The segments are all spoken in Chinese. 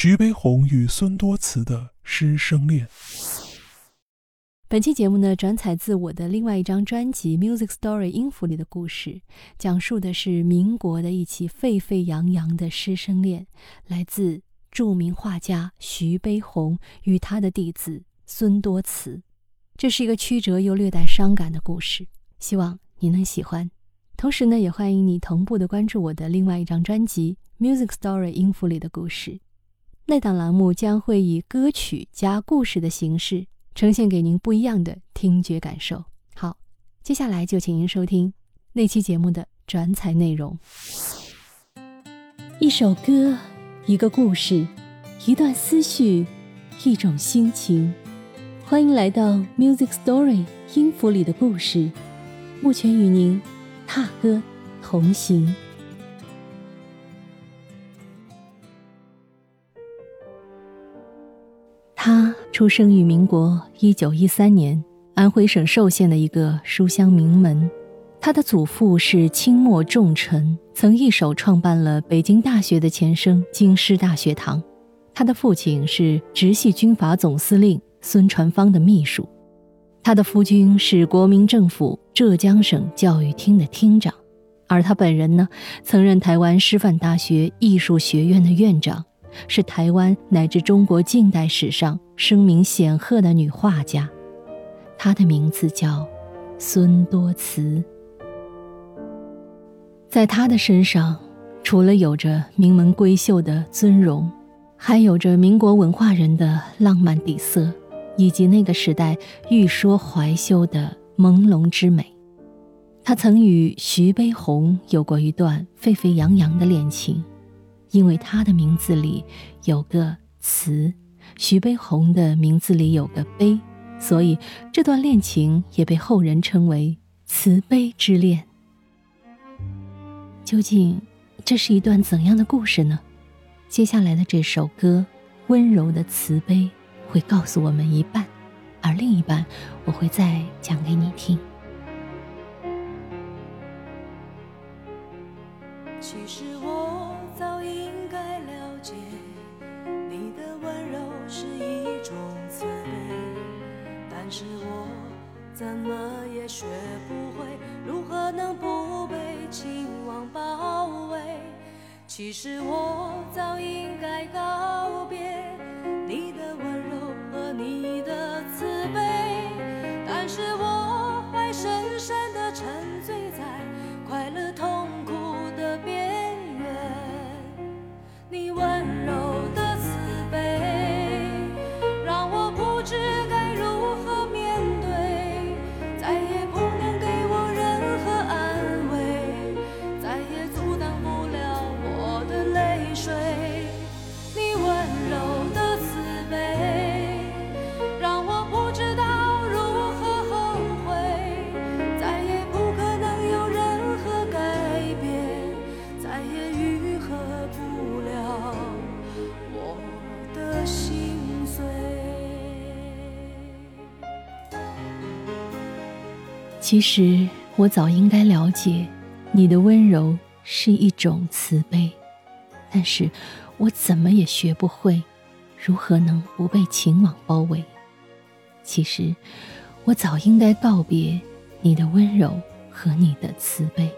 徐悲鸿与孙多慈的师生恋。本期节目呢，转采自我的另外一张专辑《Music Story》音符里的故事，讲述的是民国的一起沸沸扬扬的师生恋，来自著名画家徐悲鸿与他的弟子孙多慈。这是一个曲折又略带伤感的故事，希望你能喜欢。同时呢，也欢迎你同步的关注我的另外一张专辑《Music Story》音符里的故事。那档栏目将会以歌曲加故事的形式。呈现给您不一样的听觉感受。好，接下来就请您收听那期节目的转采内容。一首歌，一个故事，一段思绪，一种心情。欢迎来到 Music Story 音符里的故事，目前与您踏歌同行。出生于民国一九一三年安徽省寿县的一个书香名门。他的祖父是清末重臣，曾一手创办了北京大学的前身京师大学堂。他的父亲是直系军阀总司令孙传芳的秘书。他的夫君是国民政府浙江省教育厅的厅长，而他本人呢，曾任台湾师范大学艺术学院的院长。是台湾乃至中国近代史上声名显赫的女画家，她的名字叫孙多慈。在她的身上，除了有着名门闺秀的尊容，还有着民国文化人的浪漫底色，以及那个时代欲说怀羞的朦胧之美。她曾与徐悲鸿有过一段沸沸扬扬的恋情。因为他的名字里有个慈，徐悲鸿的名字里有个悲，所以这段恋情也被后人称为慈悲之恋。究竟这是一段怎样的故事呢？接下来的这首歌《温柔的慈悲》会告诉我们一半，而另一半我会再讲给你听。其实也学不会，如何能不被情网包围？其实我早应该告别你的温柔和你的慈悲，但是我还深其实我早应该了解，你的温柔是一种慈悲，但是我怎么也学不会，如何能不被情网包围？其实我早应该告别你的温柔和你的慈悲，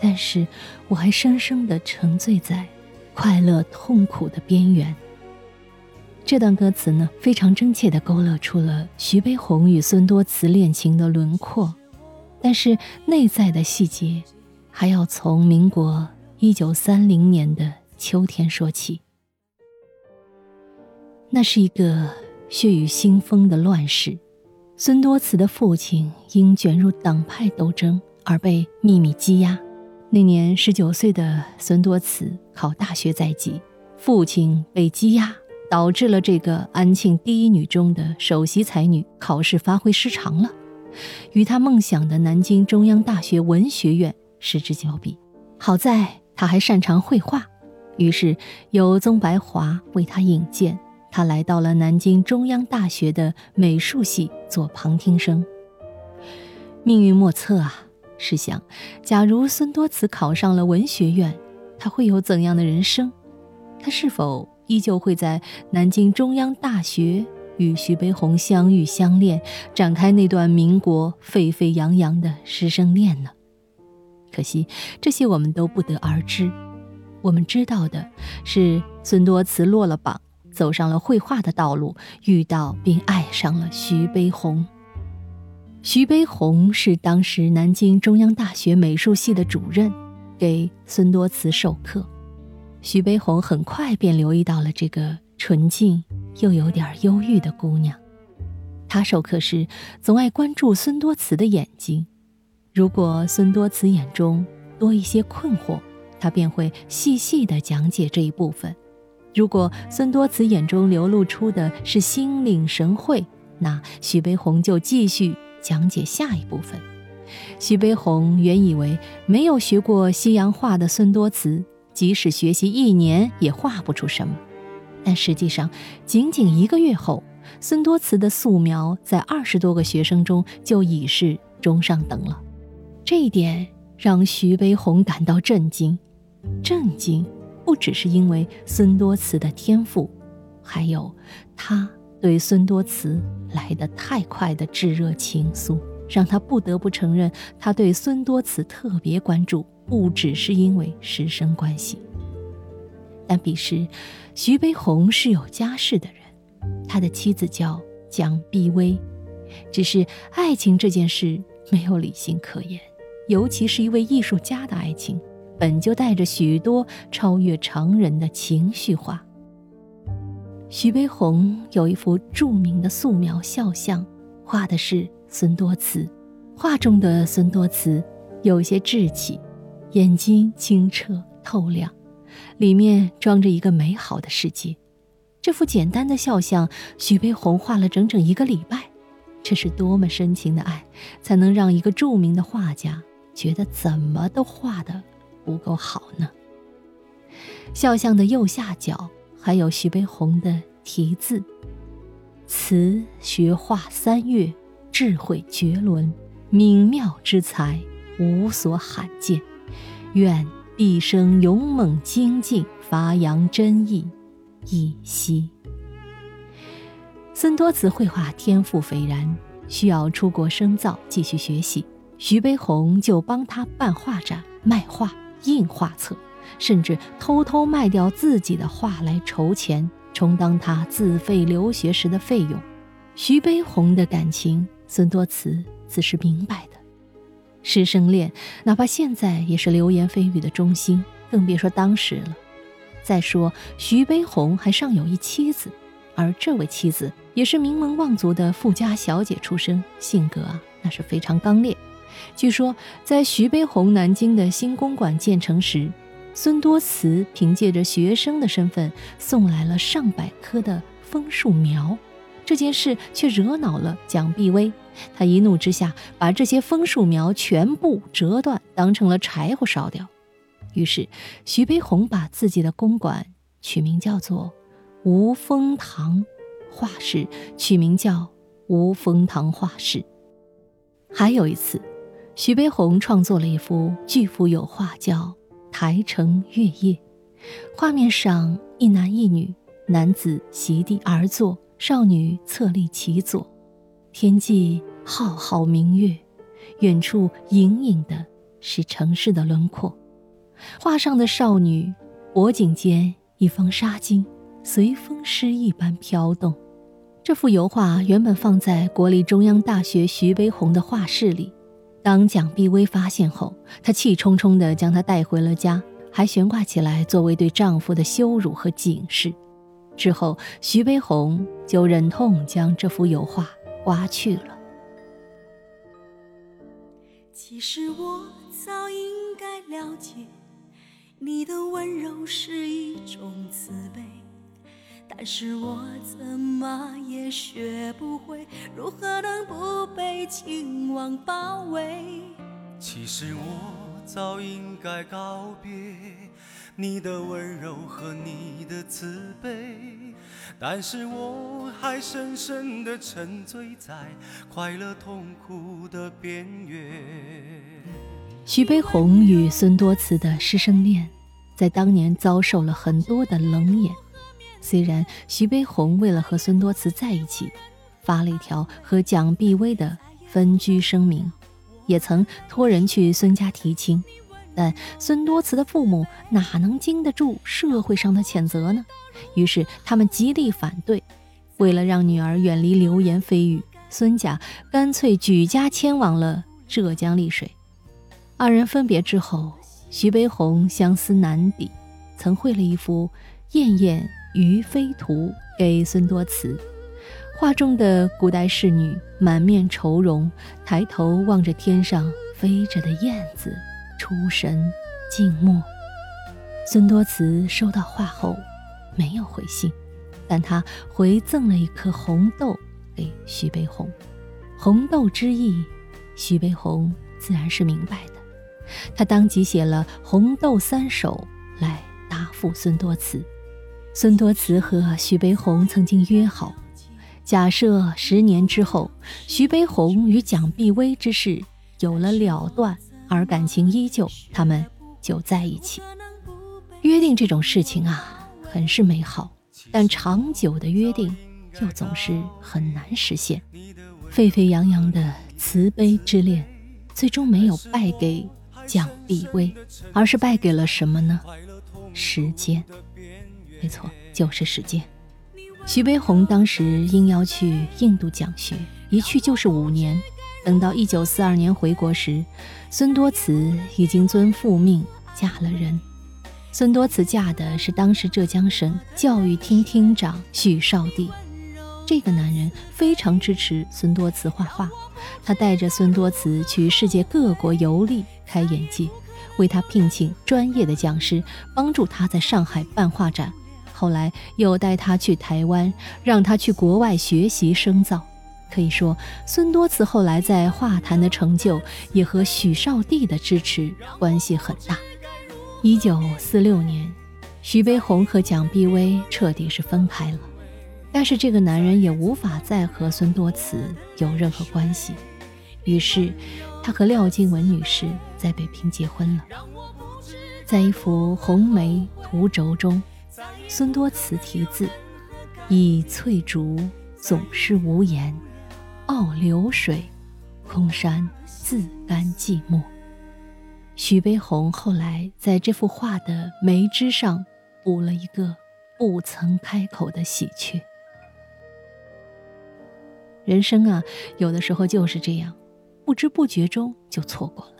但是我还深深的沉醉在快乐痛苦的边缘。这段歌词呢，非常真切地勾勒出了徐悲鸿与孙多慈恋情的轮廓。但是内在的细节，还要从民国一九三零年的秋天说起。那是一个血雨腥风的乱世，孙多慈的父亲因卷入党派斗争而被秘密羁押。那年十九岁的孙多慈考大学在即，父亲被羁押，导致了这个安庆第一女中的首席才女考试发挥失常了。与他梦想的南京中央大学文学院失之交臂。好在他还擅长绘画，于是由宗白华为他引荐，他来到了南京中央大学的美术系做旁听生。命运莫测啊！试想，假如孙多慈考上了文学院，他会有怎样的人生？他是否依旧会在南京中央大学与徐悲鸿相遇相恋，展开那段民国沸沸扬扬的师生恋呢？可惜这些我们都不得而知。我们知道的是，孙多慈落了榜，走上了绘画的道路，遇到并爱上了徐悲鸿。徐悲鸿是当时南京中央大学美术系的主任，给孙多慈授课。徐悲鸿很快便留意到了这个纯净又有点忧郁的姑娘。他授课时总爱关注孙多慈的眼睛，如果孙多慈眼中多一些困惑。他便会细细地讲解这一部分。如果孙多慈眼中流露出的是心领神会，那徐悲鸿就继续讲解下一部分。徐悲鸿原以为没有学过西洋画的孙多慈，即使学习一年也画不出什么。但实际上，仅仅一个月后，孙多慈的素描在二十多个学生中就已是中上等了。这一点让徐悲鸿感到震惊。震惊，不只是因为孙多慈的天赋，还有他对孙多慈来得太快的炙热情愫，让他不得不承认，他对孙多慈特别关注，不只是因为师生关系。但彼时，徐悲鸿是有家室的人，他的妻子叫蒋碧薇，只是爱情这件事没有理性可言，尤其是一位艺术家的爱情。本就带着许多超越常人的情绪化。徐悲鸿有一幅著名的素描肖像，画的是孙多慈。画中的孙多慈有些稚气，眼睛清澈透亮，里面装着一个美好的世界。这幅简单的肖像，徐悲鸿画了整整一个礼拜。这是多么深情的爱，才能让一个著名的画家觉得怎么都画的。不够好呢。肖像的右下角还有徐悲鸿的题字：“词学画三月，智慧绝伦，敏妙之才无所罕见。愿毕生勇猛精进，发扬真意，一息。”孙多慈绘画天赋斐然，需要出国深造，继续学习。徐悲鸿就帮他办画展、卖画。印画册，甚至偷偷卖掉自己的画来筹钱，充当他自费留学时的费用。徐悲鸿的感情，孙多慈自是明白的。师生恋，哪怕现在也是流言蜚语的中心，更别说当时了。再说，徐悲鸿还尚有一妻子，而这位妻子也是名门望族的富家小姐出身，性格啊，那是非常刚烈。据说，在徐悲鸿南京的新公馆建成时，孙多慈凭借着学生的身份送来了上百棵的枫树苗。这件事却惹恼了蒋碧薇，他一怒之下把这些枫树苗全部折断，当成了柴火烧掉。于是，徐悲鸿把自己的公馆取名叫做“无风堂”，画室取名叫“无风堂画室”。还有一次。徐悲鸿创作了一幅巨幅油画，叫《台城月夜》。画面上一男一女，男子席地而坐，少女侧立其左。天际浩浩明月，远处隐隐的是城市的轮廓。画上的少女脖颈间一方纱巾，随风诗一般飘动。这幅油画原本放在国立中央大学徐悲鸿的画室里。当蒋碧薇发现后，她气冲冲地将它带回了家，还悬挂起来作为对丈夫的羞辱和警示。之后，徐悲鸿就忍痛将这幅油画刮去了。其实我早应该了解，你的温柔是一种慈悲。但是我怎么也学不会，如何能不被情网包围？其实我早应该告别你的温柔和你的慈悲，但是我还深深的沉醉在快乐痛苦的边缘。徐悲鸿与孙多慈的师生恋，在当年遭受了很多的冷眼。虽然徐悲鸿为了和孙多慈在一起，发了一条和蒋碧薇的分居声明，也曾托人去孙家提亲，但孙多慈的父母哪能经得住社会上的谴责呢？于是他们极力反对。为了让女儿远离流言蜚语，孙家干脆举家迁往了浙江丽水。二人分别之后，徐悲鸿相思难抵，曾绘了一幅《燕燕于飞图》给孙多慈。画中的古代仕女满面愁容，抬头望着天上飞着的燕子，出神静默。孙多慈收到画后，没有回信，但他回赠了一颗红豆给徐悲鸿。红豆之意，徐悲鸿自然是明白的。他当即写了《红豆三首》来答复孙多慈。孙多慈和徐悲鸿曾经约好，假设十年之后，徐悲鸿与蒋碧薇之事有了了断，而感情依旧，他们就在一起。约定这种事情啊，很是美好，但长久的约定又总是很难实现。沸沸扬扬的慈悲之恋，最终没有败给。蒋碧薇，而是败给了什么呢？时间，没错，就是时间。徐悲鸿当时应邀去印度讲学，一去就是五年。等到一九四二年回国时，孙多慈已经遵父命嫁了人。孙多慈嫁的是当时浙江省教育厅厅长许绍帝。这个男人非常支持孙多慈画画，他带着孙多慈去世界各国游历，开眼界，为他聘请专业的讲师，帮助他在上海办画展。后来又带他去台湾，让他去国外学习深造。可以说，孙多慈后来在画坛的成就，也和许绍帝的支持关系很大。一九四六年，徐悲鸿和蒋碧薇彻底是分开了。但是这个男人也无法再和孙多慈有任何关系，于是他和廖静文女士在北平结婚了。在一幅红梅图轴中，孙多慈题字：“以翠竹总是无言，傲流水，空山自甘寂寞。”徐悲鸿后来在这幅画的梅枝上补了一个不曾开口的喜鹊。人生啊，有的时候就是这样，不知不觉中就错过了。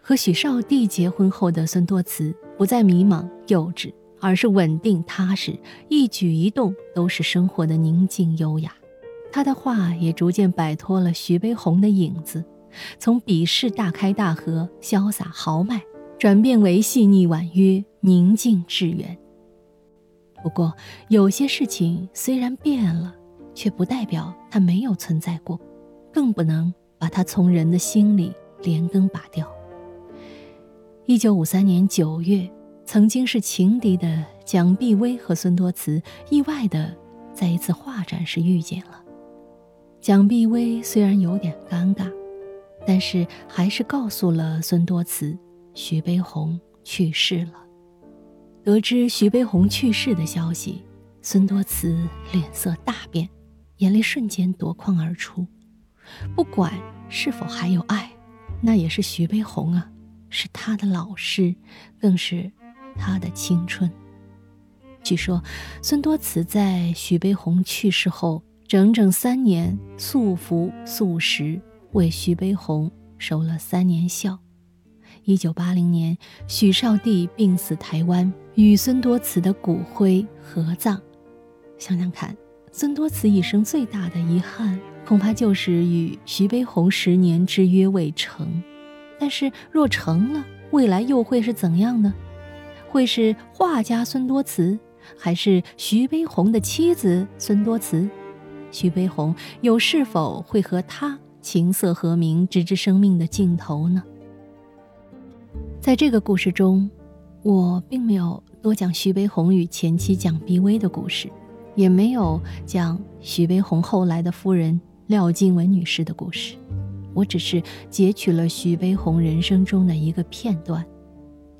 和许绍帝结婚后的孙多慈不再迷茫幼稚，而是稳定踏实，一举一动都是生活的宁静优雅。他的画也逐渐摆脱了徐悲鸿的影子，从笔势大开大合、潇洒豪迈，转变为细腻婉约、宁静致远。不过，有些事情虽然变了。却不代表它没有存在过，更不能把它从人的心里连根拔掉。一九五三年九月，曾经是情敌的蒋碧薇和孙多慈意外的在一次画展时遇见了。蒋碧薇虽然有点尴尬，但是还是告诉了孙多慈，徐悲鸿去世了。得知徐悲鸿去世的消息，孙多慈脸色大变。眼泪瞬间夺眶而出，不管是否还有爱，那也是徐悲鸿啊，是他的老师，更是他的青春。据说孙多慈在徐悲鸿去世后，整整三年素服素食，为徐悲鸿守了三年孝。一九八零年，许绍帝病死台湾，与孙多慈的骨灰合葬。想想看。孙多慈一生最大的遗憾，恐怕就是与徐悲鸿十年之约未成。但是若成了，未来又会是怎样呢？会是画家孙多慈，还是徐悲鸿的妻子孙多慈？徐悲鸿又是否会和他琴瑟和鸣，直至生命的尽头呢？在这个故事中，我并没有多讲徐悲鸿与前妻蒋碧薇的故事。也没有讲徐悲鸿后来的夫人廖静文女士的故事，我只是截取了徐悲鸿人生中的一个片段。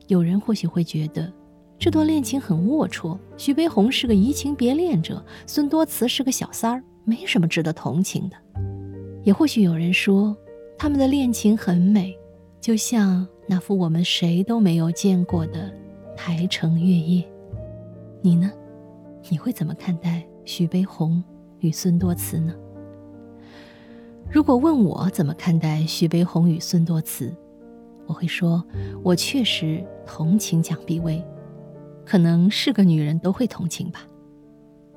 有人或许会觉得这段恋情很龌龊。徐悲鸿是个移情别恋者，孙多慈是个小三儿，没什么值得同情的。也或许有人说，他们的恋情很美，就像那幅我们谁都没有见过的台城月夜。你呢？你会怎么看待徐悲鸿与孙多慈呢？如果问我怎么看待徐悲鸿与孙多慈，我会说，我确实同情蒋碧薇，可能是个女人都会同情吧。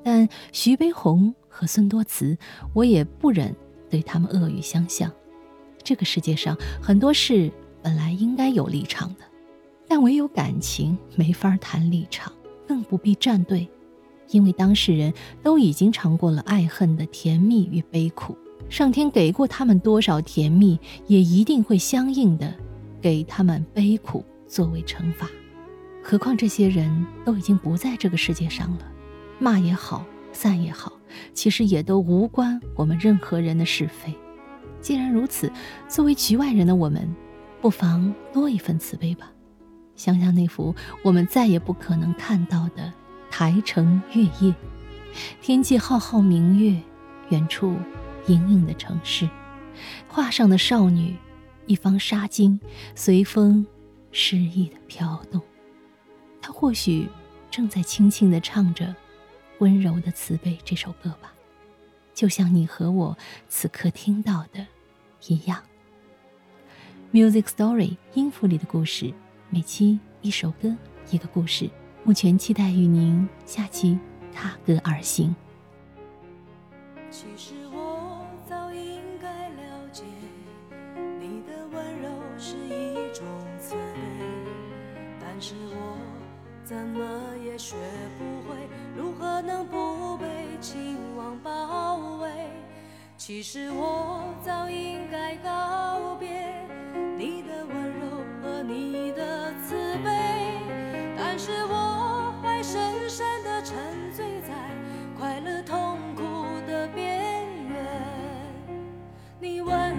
但徐悲鸿和孙多慈，我也不忍对他们恶语相向。这个世界上很多事本来应该有立场的，但唯有感情没法谈立场，更不必站队，因为当事人都已经尝过了爱恨的甜蜜与悲苦。上天给过他们多少甜蜜，也一定会相应的给他们悲苦作为惩罚。何况这些人都已经不在这个世界上了，骂也好，散也好，其实也都无关我们任何人的是非。既然如此，作为局外人的我们，不妨多一份慈悲吧。想想那幅我们再也不可能看到的台城月夜，天际浩浩明月，远处。隐隐的城市，画上的少女，一方纱巾随风诗意的飘动。她或许正在轻轻地唱着《温柔的慈悲》这首歌吧，就像你和我此刻听到的一样。Music Story 音符里的故事，每期一首歌，一个故事。目前期待与您下期踏歌而行。其实。怎么也学不会如何能不被情网包围？其实我早应该告别你的温柔和你的慈悲但是我还深深的沉醉在快乐痛苦的边缘。你问